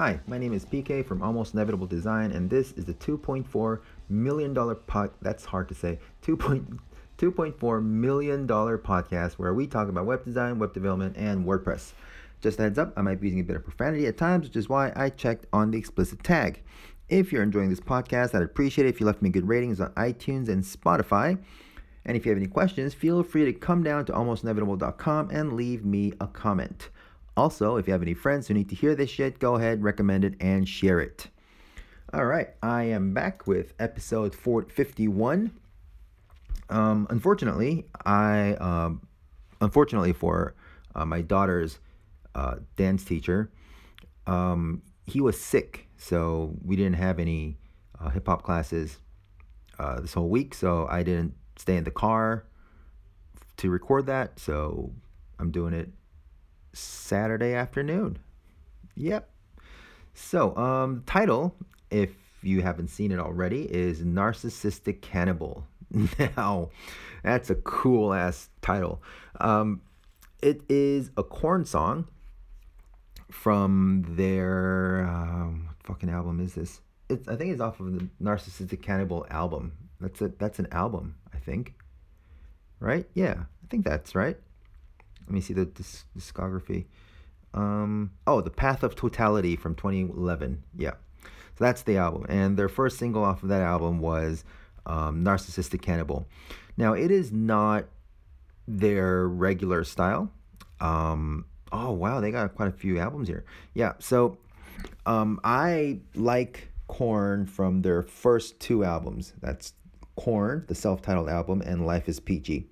Hi, my name is PK from Almost Inevitable Design, and this is the 2.4 million dollar pod. That's hard to say. 2.2.4 million dollar podcast where we talk about web design, web development, and WordPress. Just a heads up, I might be using a bit of profanity at times, which is why I checked on the explicit tag. If you're enjoying this podcast, I'd appreciate it if you left me good ratings on iTunes and Spotify. And if you have any questions, feel free to come down to almostinevitable.com and leave me a comment. Also, if you have any friends who need to hear this shit, go ahead, recommend it, and share it. All right, I am back with episode 451. Um, unfortunately, I um, unfortunately for uh, my daughter's uh, dance teacher, um, he was sick, so we didn't have any uh, hip hop classes uh, this whole week. So I didn't stay in the car to record that. So I'm doing it Saturday afternoon. Yep. So, um, title, if you haven't seen it already, is Narcissistic Cannibal. Now, that's a cool ass title. Um, it is a Korn song from their um, fucking album is this? It's I think it's off of the Narcissistic Cannibal album. That's a that's an album, I think. Right? Yeah, I think that's right let me see the disc- discography. Um, oh, The Path of Totality from 2011. Yeah. So that's the album. And their first single off of that album was um, Narcissistic Cannibal. Now, it is not their regular style. Um, oh, wow. They got quite a few albums here. Yeah. So um, I like Korn from their first two albums. That's Korn, the self titled album, and Life is Peachy.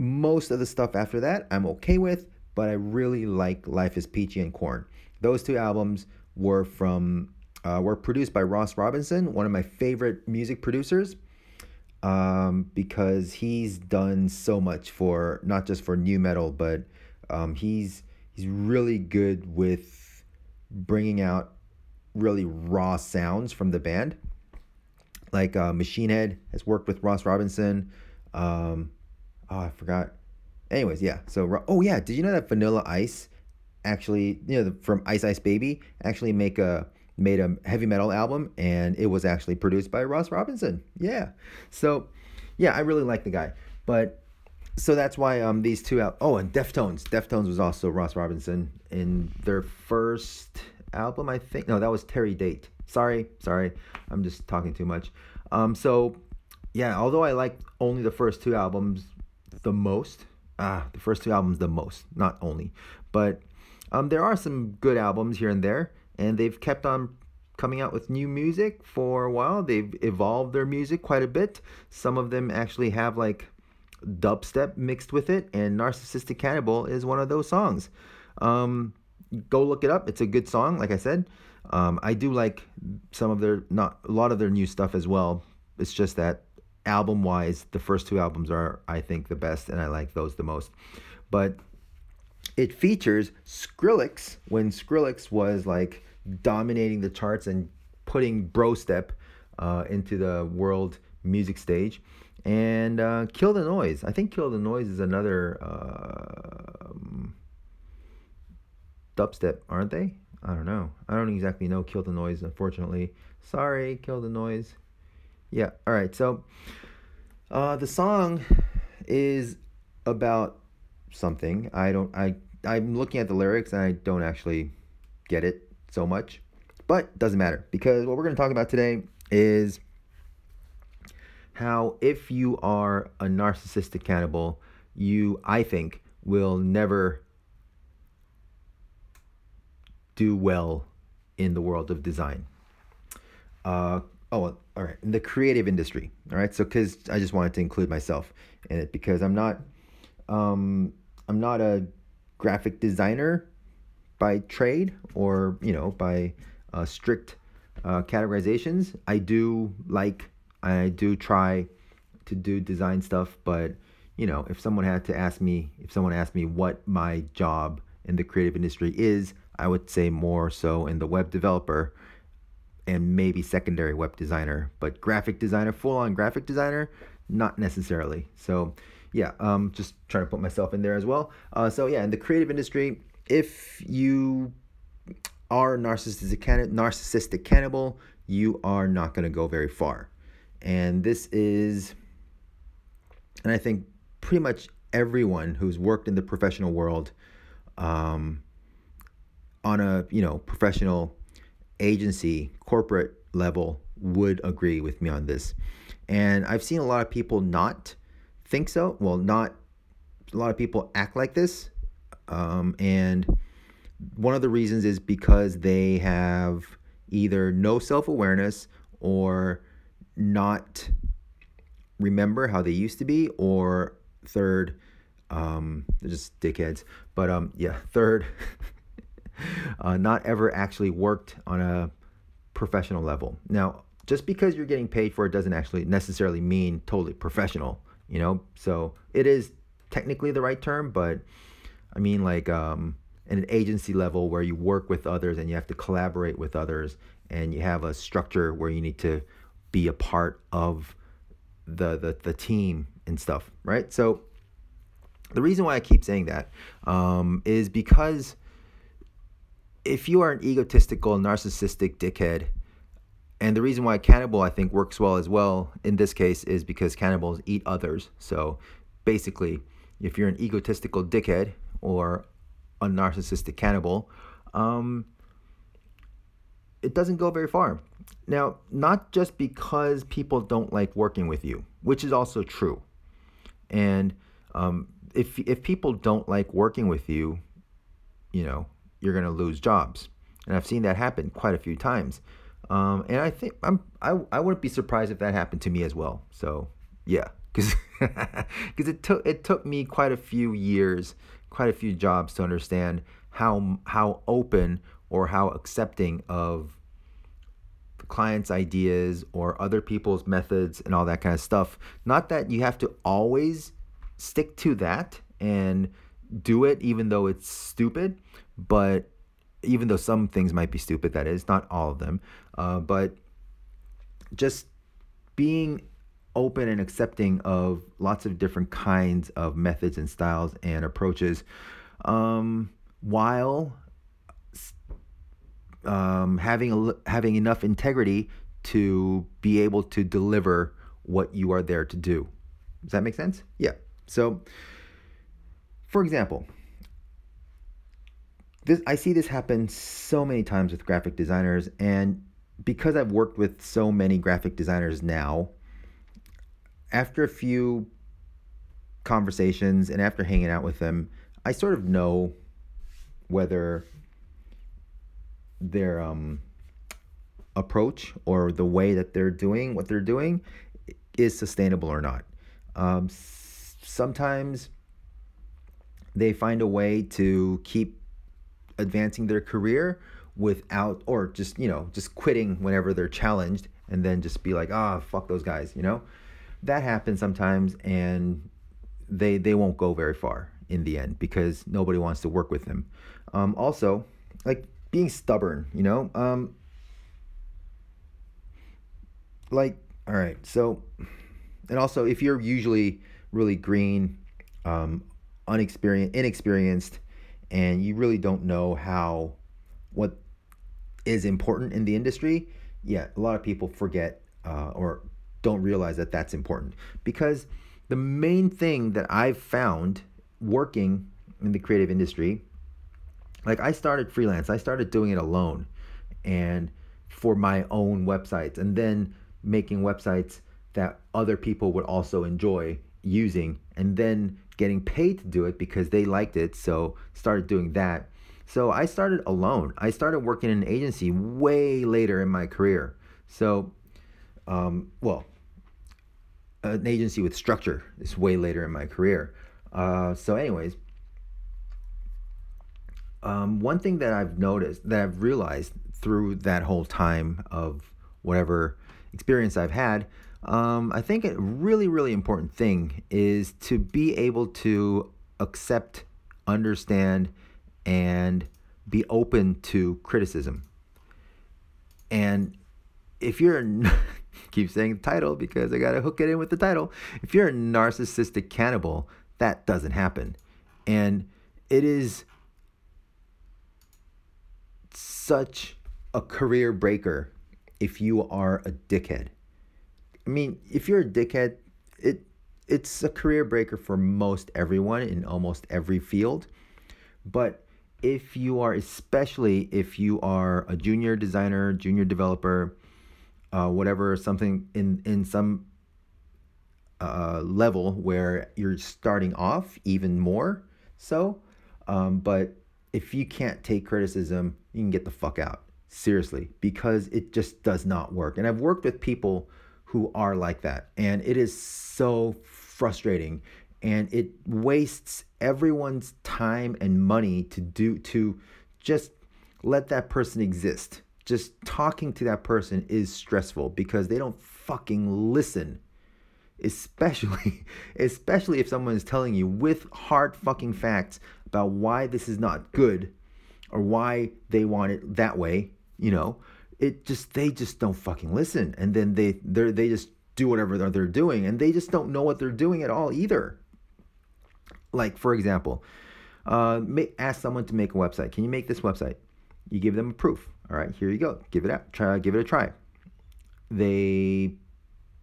Most of the stuff after that, I'm okay with, but I really like Life is Peachy and Korn. Those two albums were from uh, were produced by Ross Robinson, one of my favorite music producers, um, because he's done so much for not just for nu metal, but um, he's he's really good with bringing out really raw sounds from the band. Like uh, Machine Head has worked with Ross Robinson. Um, oh, I forgot. Anyways, yeah. So, oh yeah, did you know that Vanilla Ice actually, you know, from Ice Ice Baby actually make a made a heavy metal album and it was actually produced by Ross Robinson. Yeah. So, yeah, I really like the guy. But so that's why um these two out oh and Deftones. Deftones was also Ross Robinson in their first album, I think. No, that was Terry Date. Sorry, sorry. I'm just talking too much. Um so yeah, although I like only the first two albums, the most. Ah, the first two albums the most, not only, but um, there are some good albums here and there, and they've kept on coming out with new music for a while. They've evolved their music quite a bit. Some of them actually have like dubstep mixed with it, and Narcissistic Cannibal is one of those songs. Um, go look it up. It's a good song, like I said. Um, I do like some of their not a lot of their new stuff as well. It's just that album wise, the first two albums are, I think, the best, and I like those the most. But it features Skrillex when Skrillex was like dominating the charts and putting bro step uh, into the world music stage. And uh, Kill the Noise. I think Kill the Noise is another uh, dubstep, aren't they? I don't know. I don't exactly know Kill the Noise, unfortunately. Sorry, Kill the Noise. Yeah. All right. So, uh, the song is about something. I don't. I I'm looking at the lyrics and I don't actually get it so much, but doesn't matter because what we're going to talk about today is how if you are a narcissistic cannibal, you I think will never do well in the world of design. Uh, oh, all right, in the creative industry. All right, so because I just wanted to include myself in it because I'm not, um, I'm not a graphic designer by trade or you know by uh, strict uh, categorizations. I do like, I do try to do design stuff, but you know, if someone had to ask me, if someone asked me what my job in the creative industry is, I would say more so in the web developer and maybe secondary web designer, but graphic designer, full on graphic designer, not necessarily. So, yeah, um, just trying to put myself in there as well. Uh, so, yeah, in the creative industry, if you are narcissistic narcissistic cannibal, you are not going to go very far. And this is and I think pretty much everyone who's worked in the professional world um, on a, you know, professional agency, corporate level would agree with me on this. And I've seen a lot of people not think so. Well, not a lot of people act like this. Um, and one of the reasons is because they have either no self awareness or not remember how they used to be, or third, um, they're just dickheads. But um, yeah, third, uh, not ever actually worked on a professional level. Now, just because you're getting paid for it doesn't actually necessarily mean totally professional, you know? So it is technically the right term, but I mean, like, um, in an agency level where you work with others and you have to collaborate with others and you have a structure where you need to be a part of the the, the team and stuff right so the reason why i keep saying that um, is because if you are an egotistical narcissistic dickhead and the reason why cannibal i think works well as well in this case is because cannibals eat others so basically if you're an egotistical dickhead or a narcissistic cannibal, um, it doesn't go very far. Now, not just because people don't like working with you, which is also true. And um, if if people don't like working with you, you know, you're gonna lose jobs. And I've seen that happen quite a few times. Um, and I think I'm I, I wouldn't be surprised if that happened to me as well. So yeah, because because it took it took me quite a few years quite a few jobs to understand how how open or how accepting of the client's ideas or other people's methods and all that kind of stuff. Not that you have to always stick to that and do it even though it's stupid, but even though some things might be stupid, that is, not all of them, uh, but just being open and accepting of lots of different kinds of methods and styles and approaches um, while um, having a, having enough integrity to be able to deliver what you are there to do. Does that make sense? Yeah. So, for example, this I see this happen so many times with graphic designers, and because I've worked with so many graphic designers now, after a few conversations and after hanging out with them, I sort of know whether their um, approach or the way that they're doing what they're doing is sustainable or not. Um, sometimes they find a way to keep advancing their career without, or just, you know, just quitting whenever they're challenged and then just be like, ah, oh, fuck those guys, you know? that happens sometimes and they they won't go very far in the end because nobody wants to work with them um, also like being stubborn you know um, like all right so and also if you're usually really green um, unexperienced inexperienced and you really don't know how what is important in the industry yeah a lot of people forget uh, or don't realize that that's important. Because the main thing that I've found working in the creative industry like I started freelance. I started doing it alone and for my own websites and then making websites that other people would also enjoy using and then getting paid to do it because they liked it so started doing that so I started alone I started working in an agency way later in my career so um, well an agency with structure. is way later in my career. Uh, so, anyways, um, one thing that I've noticed, that I've realized through that whole time of whatever experience I've had, um, I think a really, really important thing is to be able to accept, understand, and be open to criticism. And if you're keep saying the title because I got to hook it in with the title. If you're a narcissistic cannibal, that doesn't happen. And it is such a career breaker if you are a dickhead. I mean, if you're a dickhead, it it's a career breaker for most everyone in almost every field. But if you are, especially if you are a junior designer, junior developer, uh, whatever, something in in some uh, level where you're starting off even more so. Um, but if you can't take criticism, you can get the fuck out. Seriously, because it just does not work. And I've worked with people who are like that, and it is so frustrating and it wastes everyone's time and money to do to just let that person exist. Just talking to that person is stressful because they don't fucking listen. Especially especially if someone is telling you with hard fucking facts about why this is not good or why they want it that way, you know. It just they just don't fucking listen and then they they they just do whatever they're doing and they just don't know what they're doing at all either. Like, for example, uh, ask someone to make a website. Can you make this website? You give them a proof. All right, here you go. Give it out. Try. Give it a try. They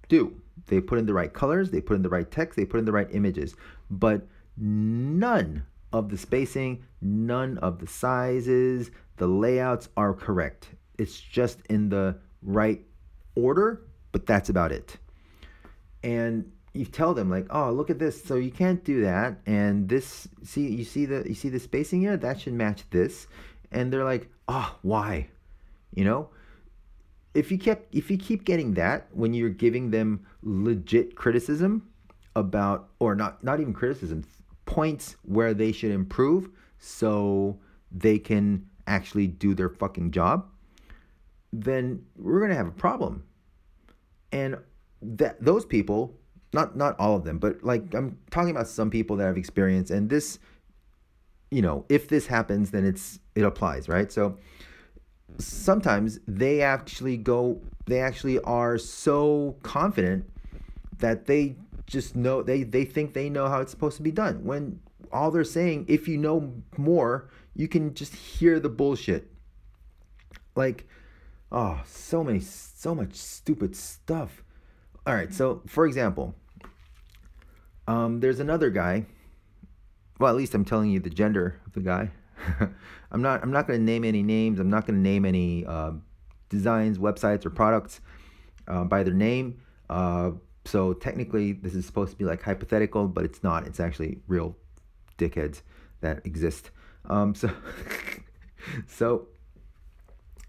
do. They put in the right colors. They put in the right text. They put in the right images. But none of the spacing, none of the sizes, the layouts are correct. It's just in the right order, but that's about it. And you tell them like, oh, look at this. So you can't do that. And this, see, you see the, you see the spacing here. That should match this. And they're like, oh, why? You know, if you kept, if you keep getting that when you're giving them legit criticism about, or not, not even criticism, points where they should improve, so they can actually do their fucking job, then we're gonna have a problem. And that those people not not all of them, but like I'm talking about some people that have experience and this you know, if this happens then it's it applies, right? So sometimes they actually go they actually are so confident that they just know they they think they know how it's supposed to be done when all they're saying if you know more you can just hear the bullshit like oh so many so much stupid stuff all right so for example um, there's another guy. Well, at least I'm telling you the gender of the guy. I'm not. I'm not going to name any names. I'm not going to name any uh, designs, websites, or products uh, by their name. Uh, so technically, this is supposed to be like hypothetical, but it's not. It's actually real dickheads that exist. Um, so, so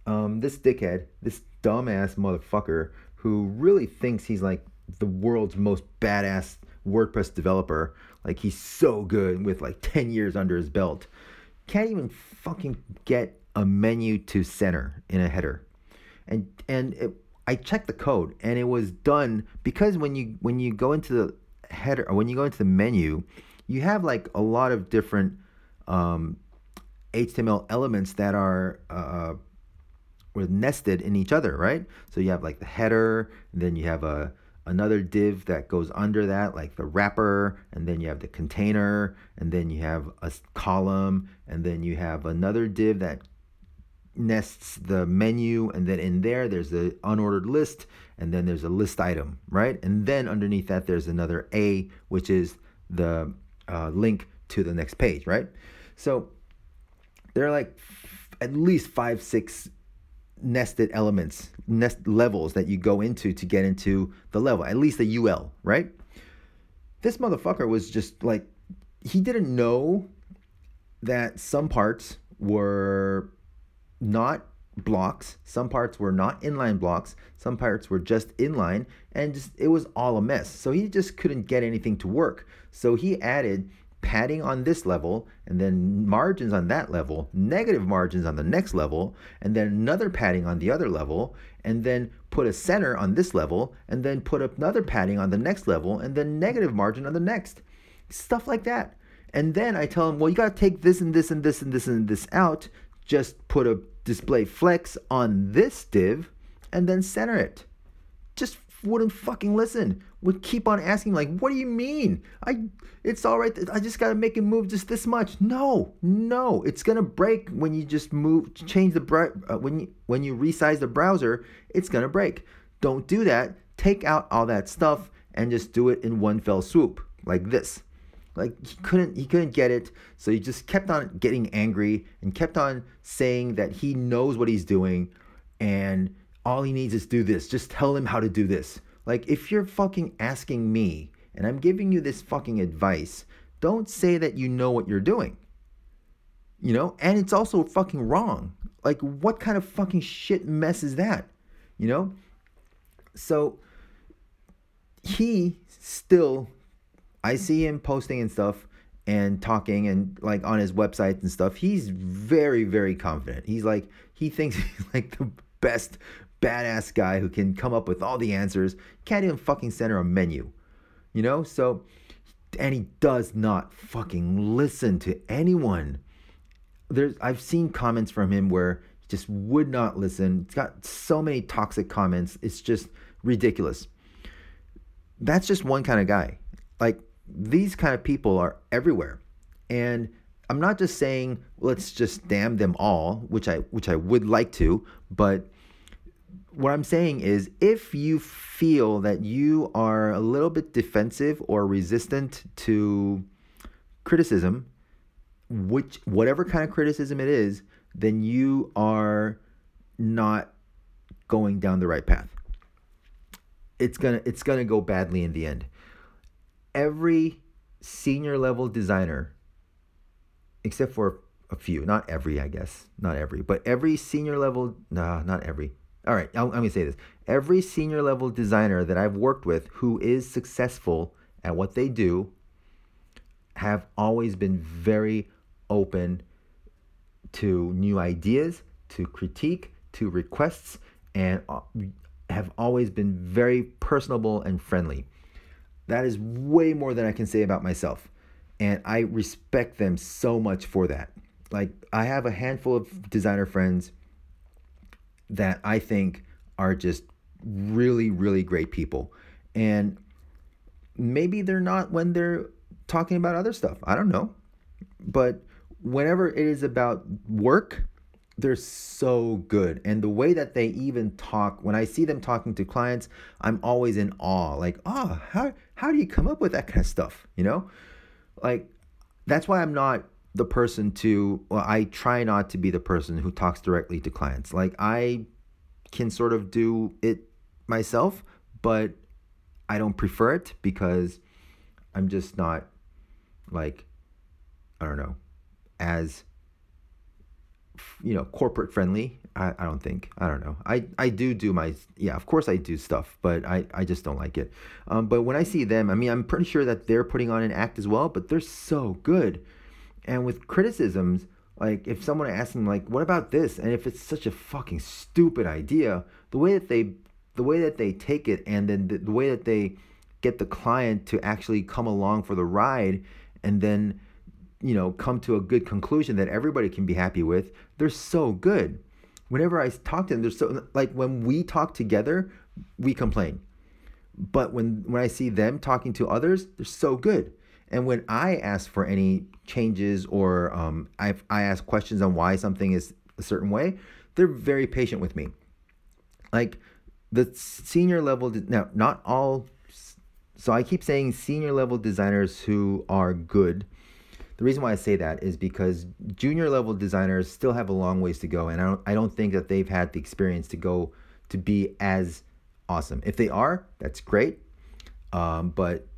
um, this dickhead, this dumbass motherfucker, who really thinks he's like the world's most badass WordPress developer. Like he's so good with like 10 years under his belt. Can't even fucking get a menu to center in a header. And and it, I checked the code and it was done because when you when you go into the header or when you go into the menu, you have like a lot of different um, HTML elements that are uh, were nested in each other, right? So you have like the header, then you have a another div that goes under that, like the wrapper, and then you have the container, and then you have a column, and then you have another div that nests the menu, and then in there there's the unordered list, and then there's a list item, right? And then underneath that there's another A, which is the uh, link to the next page, right? So there are like f- at least five, six nested elements, nest levels that you go into to get into the level, at least the UL, right? This motherfucker was just like, he didn't know that some parts were not blocks, some parts were not inline blocks, some parts were just inline, and just it was all a mess. So he just couldn't get anything to work. So he added padding on this level, and then margins on that level, negative margins on the next level, and then another padding on the other level, and then put a center on this level, and then put another padding on the next level, and then negative margin on the next. Stuff like that. And then I tell them, well, you got to take this and this and this and this and this out. Just put a display flex on this div and then center it. Just wouldn't fucking listen. Would keep on asking like, "What do you mean? I it's all right. I just got to make it move just this much." No. No, it's going to break when you just move change the uh, when you when you resize the browser, it's going to break. Don't do that. Take out all that stuff and just do it in one fell swoop like this. Like he couldn't he couldn't get it, so he just kept on getting angry and kept on saying that he knows what he's doing and all he needs is do this. Just tell him how to do this. Like if you're fucking asking me and I'm giving you this fucking advice, don't say that you know what you're doing. You know? And it's also fucking wrong. Like what kind of fucking shit mess is that? You know? So he still I see him posting and stuff and talking and like on his websites and stuff. He's very, very confident. He's like, he thinks he's like the best badass guy who can come up with all the answers. Can't even fucking center a menu, you know? So, and he does not fucking listen to anyone. There's, I've seen comments from him where he just would not listen. It's got so many toxic comments. It's just ridiculous. That's just one kind of guy. Like, these kind of people are everywhere. And I'm not just saying let's just damn them all, which I which I would like to, but what I'm saying is if you feel that you are a little bit defensive or resistant to criticism, which whatever kind of criticism it is, then you are not going down the right path. It's going to it's going to go badly in the end every senior level designer, except for a few, not every, I guess, not every, but every senior level, nah, not every. All right, I'm, say this. Every senior level designer that I've worked with who is successful at what they do have always been very open to new ideas, to critique, to requests, and uh, have always been very personable and friendly. That is way more than I can say about myself. And I respect them so much for that. Like, I have a handful of designer friends that I think are just really, really great people. And maybe they're not when they're talking about other stuff. I don't know. But whenever it is about work, they're so good and the way that they even talk when i see them talking to clients i'm always in awe like oh how, how do you come up with that kind of stuff you know like that's why i'm not the person to well i try not to be the person who talks directly to clients. Like i can sort of do it myself but i don't prefer it because i'm just not like i don't know as you know corporate friendly. I, I don't think i don't know. I i do do my yeah of course i do stuff but i i just don't like it. Um, but when i see them i mean i'm pretty sure that they're putting on an act as well but they're so good and with criticisms like if someone asks them like what about this and if it's such a fucking stupid idea the way that they the way that they take it and then the, the way that they get the client to actually come along for the ride and then you know, come to a good conclusion that everybody can be happy with, they're so good. Whenever I talk to them, they're so like when we talk together, we complain. But when when I see them talking to others, they're so good. And when I ask for any changes or um, I I ask questions on why something is a certain way, they're very patient with me. Like the senior level now, not all. So I keep saying senior level designers who are good the reason why I say that is because junior level designers still have a long ways to go, and I don't I don't think that they've had the experience to go to be as awesome. If they are, that's great. Um, but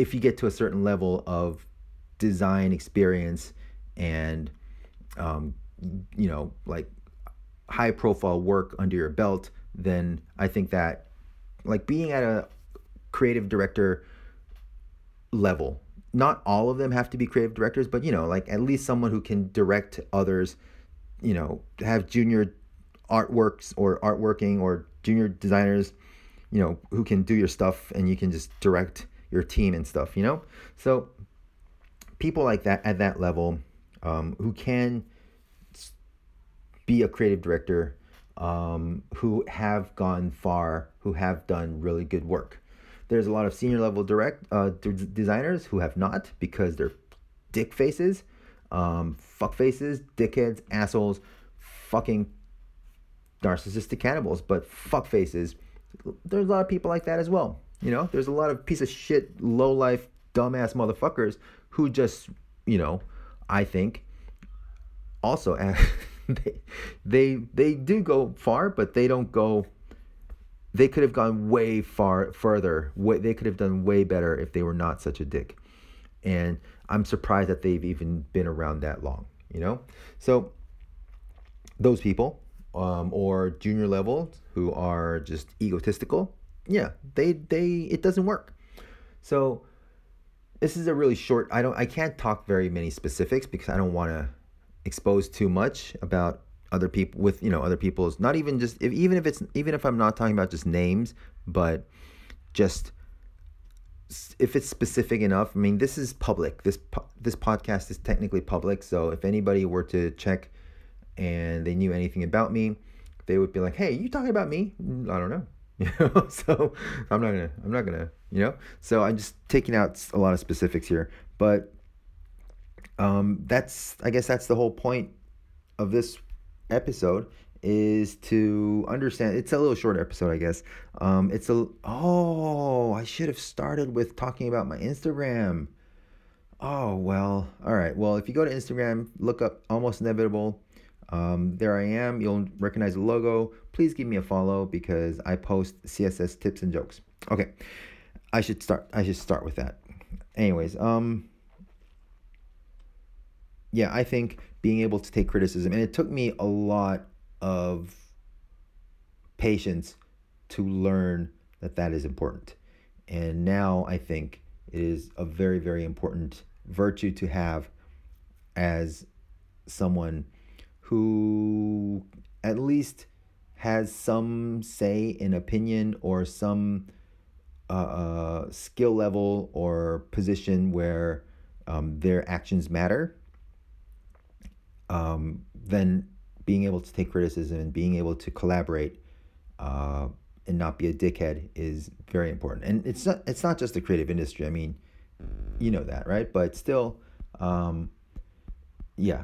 if you get to a certain level of design experience and um, you know like high profile work under your belt, then I think that like being at a creative director level not all of them have to be creative directors, but you know, like at least someone who can direct others, you know, have junior artworks or artworking or junior designers, you know, who can do your stuff and you can just direct your team and stuff, you know? So people like that at that level um, who can be a creative director um, who have gone far, who have done really good work. There's a lot of senior level direct uh, d- designers who have not because they're dick faces, um, fuck faces, dickheads, assholes, fucking narcissistic cannibals, but fuck faces. There's a lot of people like that as well. You know, there's a lot of piece of shit, low life, dumbass motherfuckers who just, you know, I think also they they they do go far, but they don't go they could have gone way far further. Way, they could have done way better if they were not such a dick. And I'm surprised that they've even been around that long, you know? So those people um, or junior level who are just egotistical, yeah, they they it doesn't work. So this is a really short I don't I can't talk very many specifics because I don't want to expose too much about other people with you know other people's not even just if, even if it's even if I'm not talking about just names but just if it's specific enough I mean this is public. This this podcast is technically public so if anybody were to check and they knew anything about me they would be like hey you talking about me? Mm, I don't know you know so I'm not gonna I'm not gonna you know? So I'm just taking out a lot of specifics here but um, that's I guess that's the whole point of this episode is to understand it's a little short episode i guess. Um it's a oh i should have started with talking about my instagram. Oh well all right. Well if you go to instagram look up almost inevitable um, there i am you'll recognize the logo please give me a follow because i post css tips and jokes okay i should start i should start with that anyways um yeah i think being able to take criticism. And it took me a lot of patience to learn that that is important. And now I think it is a very, very important virtue to have as someone who at least has some say in opinion or some uh, uh, skill level or position where um, their actions matter um, then being able to take criticism and being able to collaborate uh, and not be a dickhead is very important. And it's not it's not just the creative industry. I mean, you know that, right? But still, um, yeah,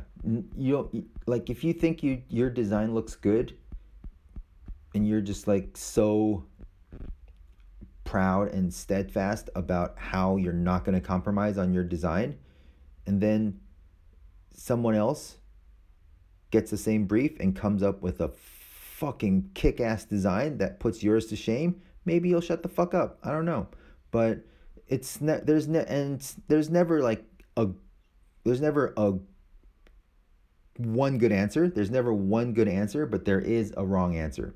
you like if you think you your design looks good, and you're just like so proud and steadfast about how you're not going to compromise on your design, and then someone else gets the same brief and comes up with a fucking kick ass design that puts yours to shame, maybe you'll shut the fuck up. I don't know. But it's ne- there's ne- and there's never like a there's never a one good answer. There's never one good answer, but there is a wrong answer.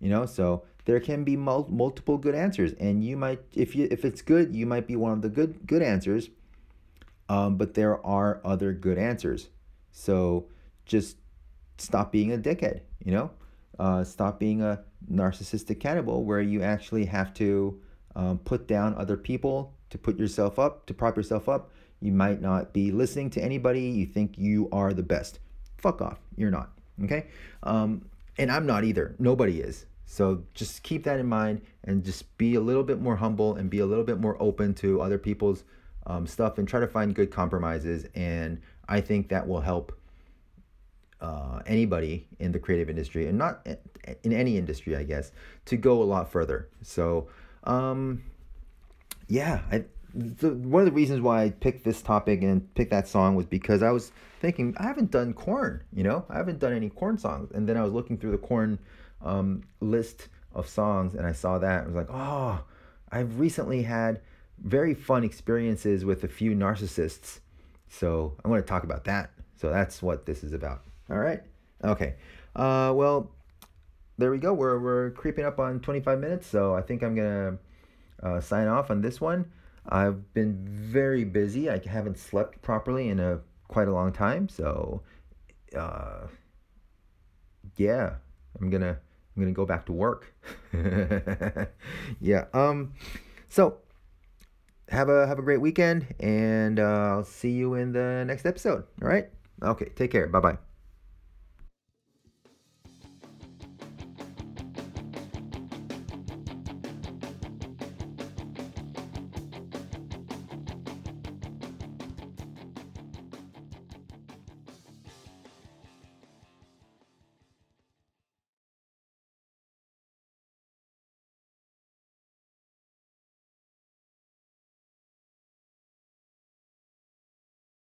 You know, so there can be mul- multiple good answers, and you might, if you if it's good, you might be one of the good good answers. Um, but there are other good answers. So just stop being a dickhead, you know? Uh, stop being a narcissistic cannibal where you actually have to um, put down other people to put yourself up, to prop yourself up. You might not be listening to anybody. You think you are the best. Fuck off. You're not. Okay? Um, and I'm not either. Nobody is. So just keep that in mind and just be a little bit more humble and be a little bit more open to other people's um, stuff and try to find good compromises. And I think that will help uh, anybody in the creative industry and not in any industry, I guess, to go a lot further. So, um, yeah, I, the, one of the reasons why I picked this topic and picked that song was because I was thinking I haven't done Korn, you know, I haven't done any Korn songs, and then I was looking through the Korn um, list of songs and I saw that I was like, oh, I've recently had very fun experiences with a few narcissists, so I'm going to talk about that. So that's what this is about. All right. Okay. Uh, well, there we go. We're, we're creeping up on 25 minutes, so I think I'm going to uh, sign off on this one. I've been very busy. I haven't slept properly in a quite a long time, so uh, yeah, I'm gonna I'm gonna go back to work. yeah. Um. So have a have a great weekend, and uh, I'll see you in the next episode. All right. Okay. Take care. Bye bye.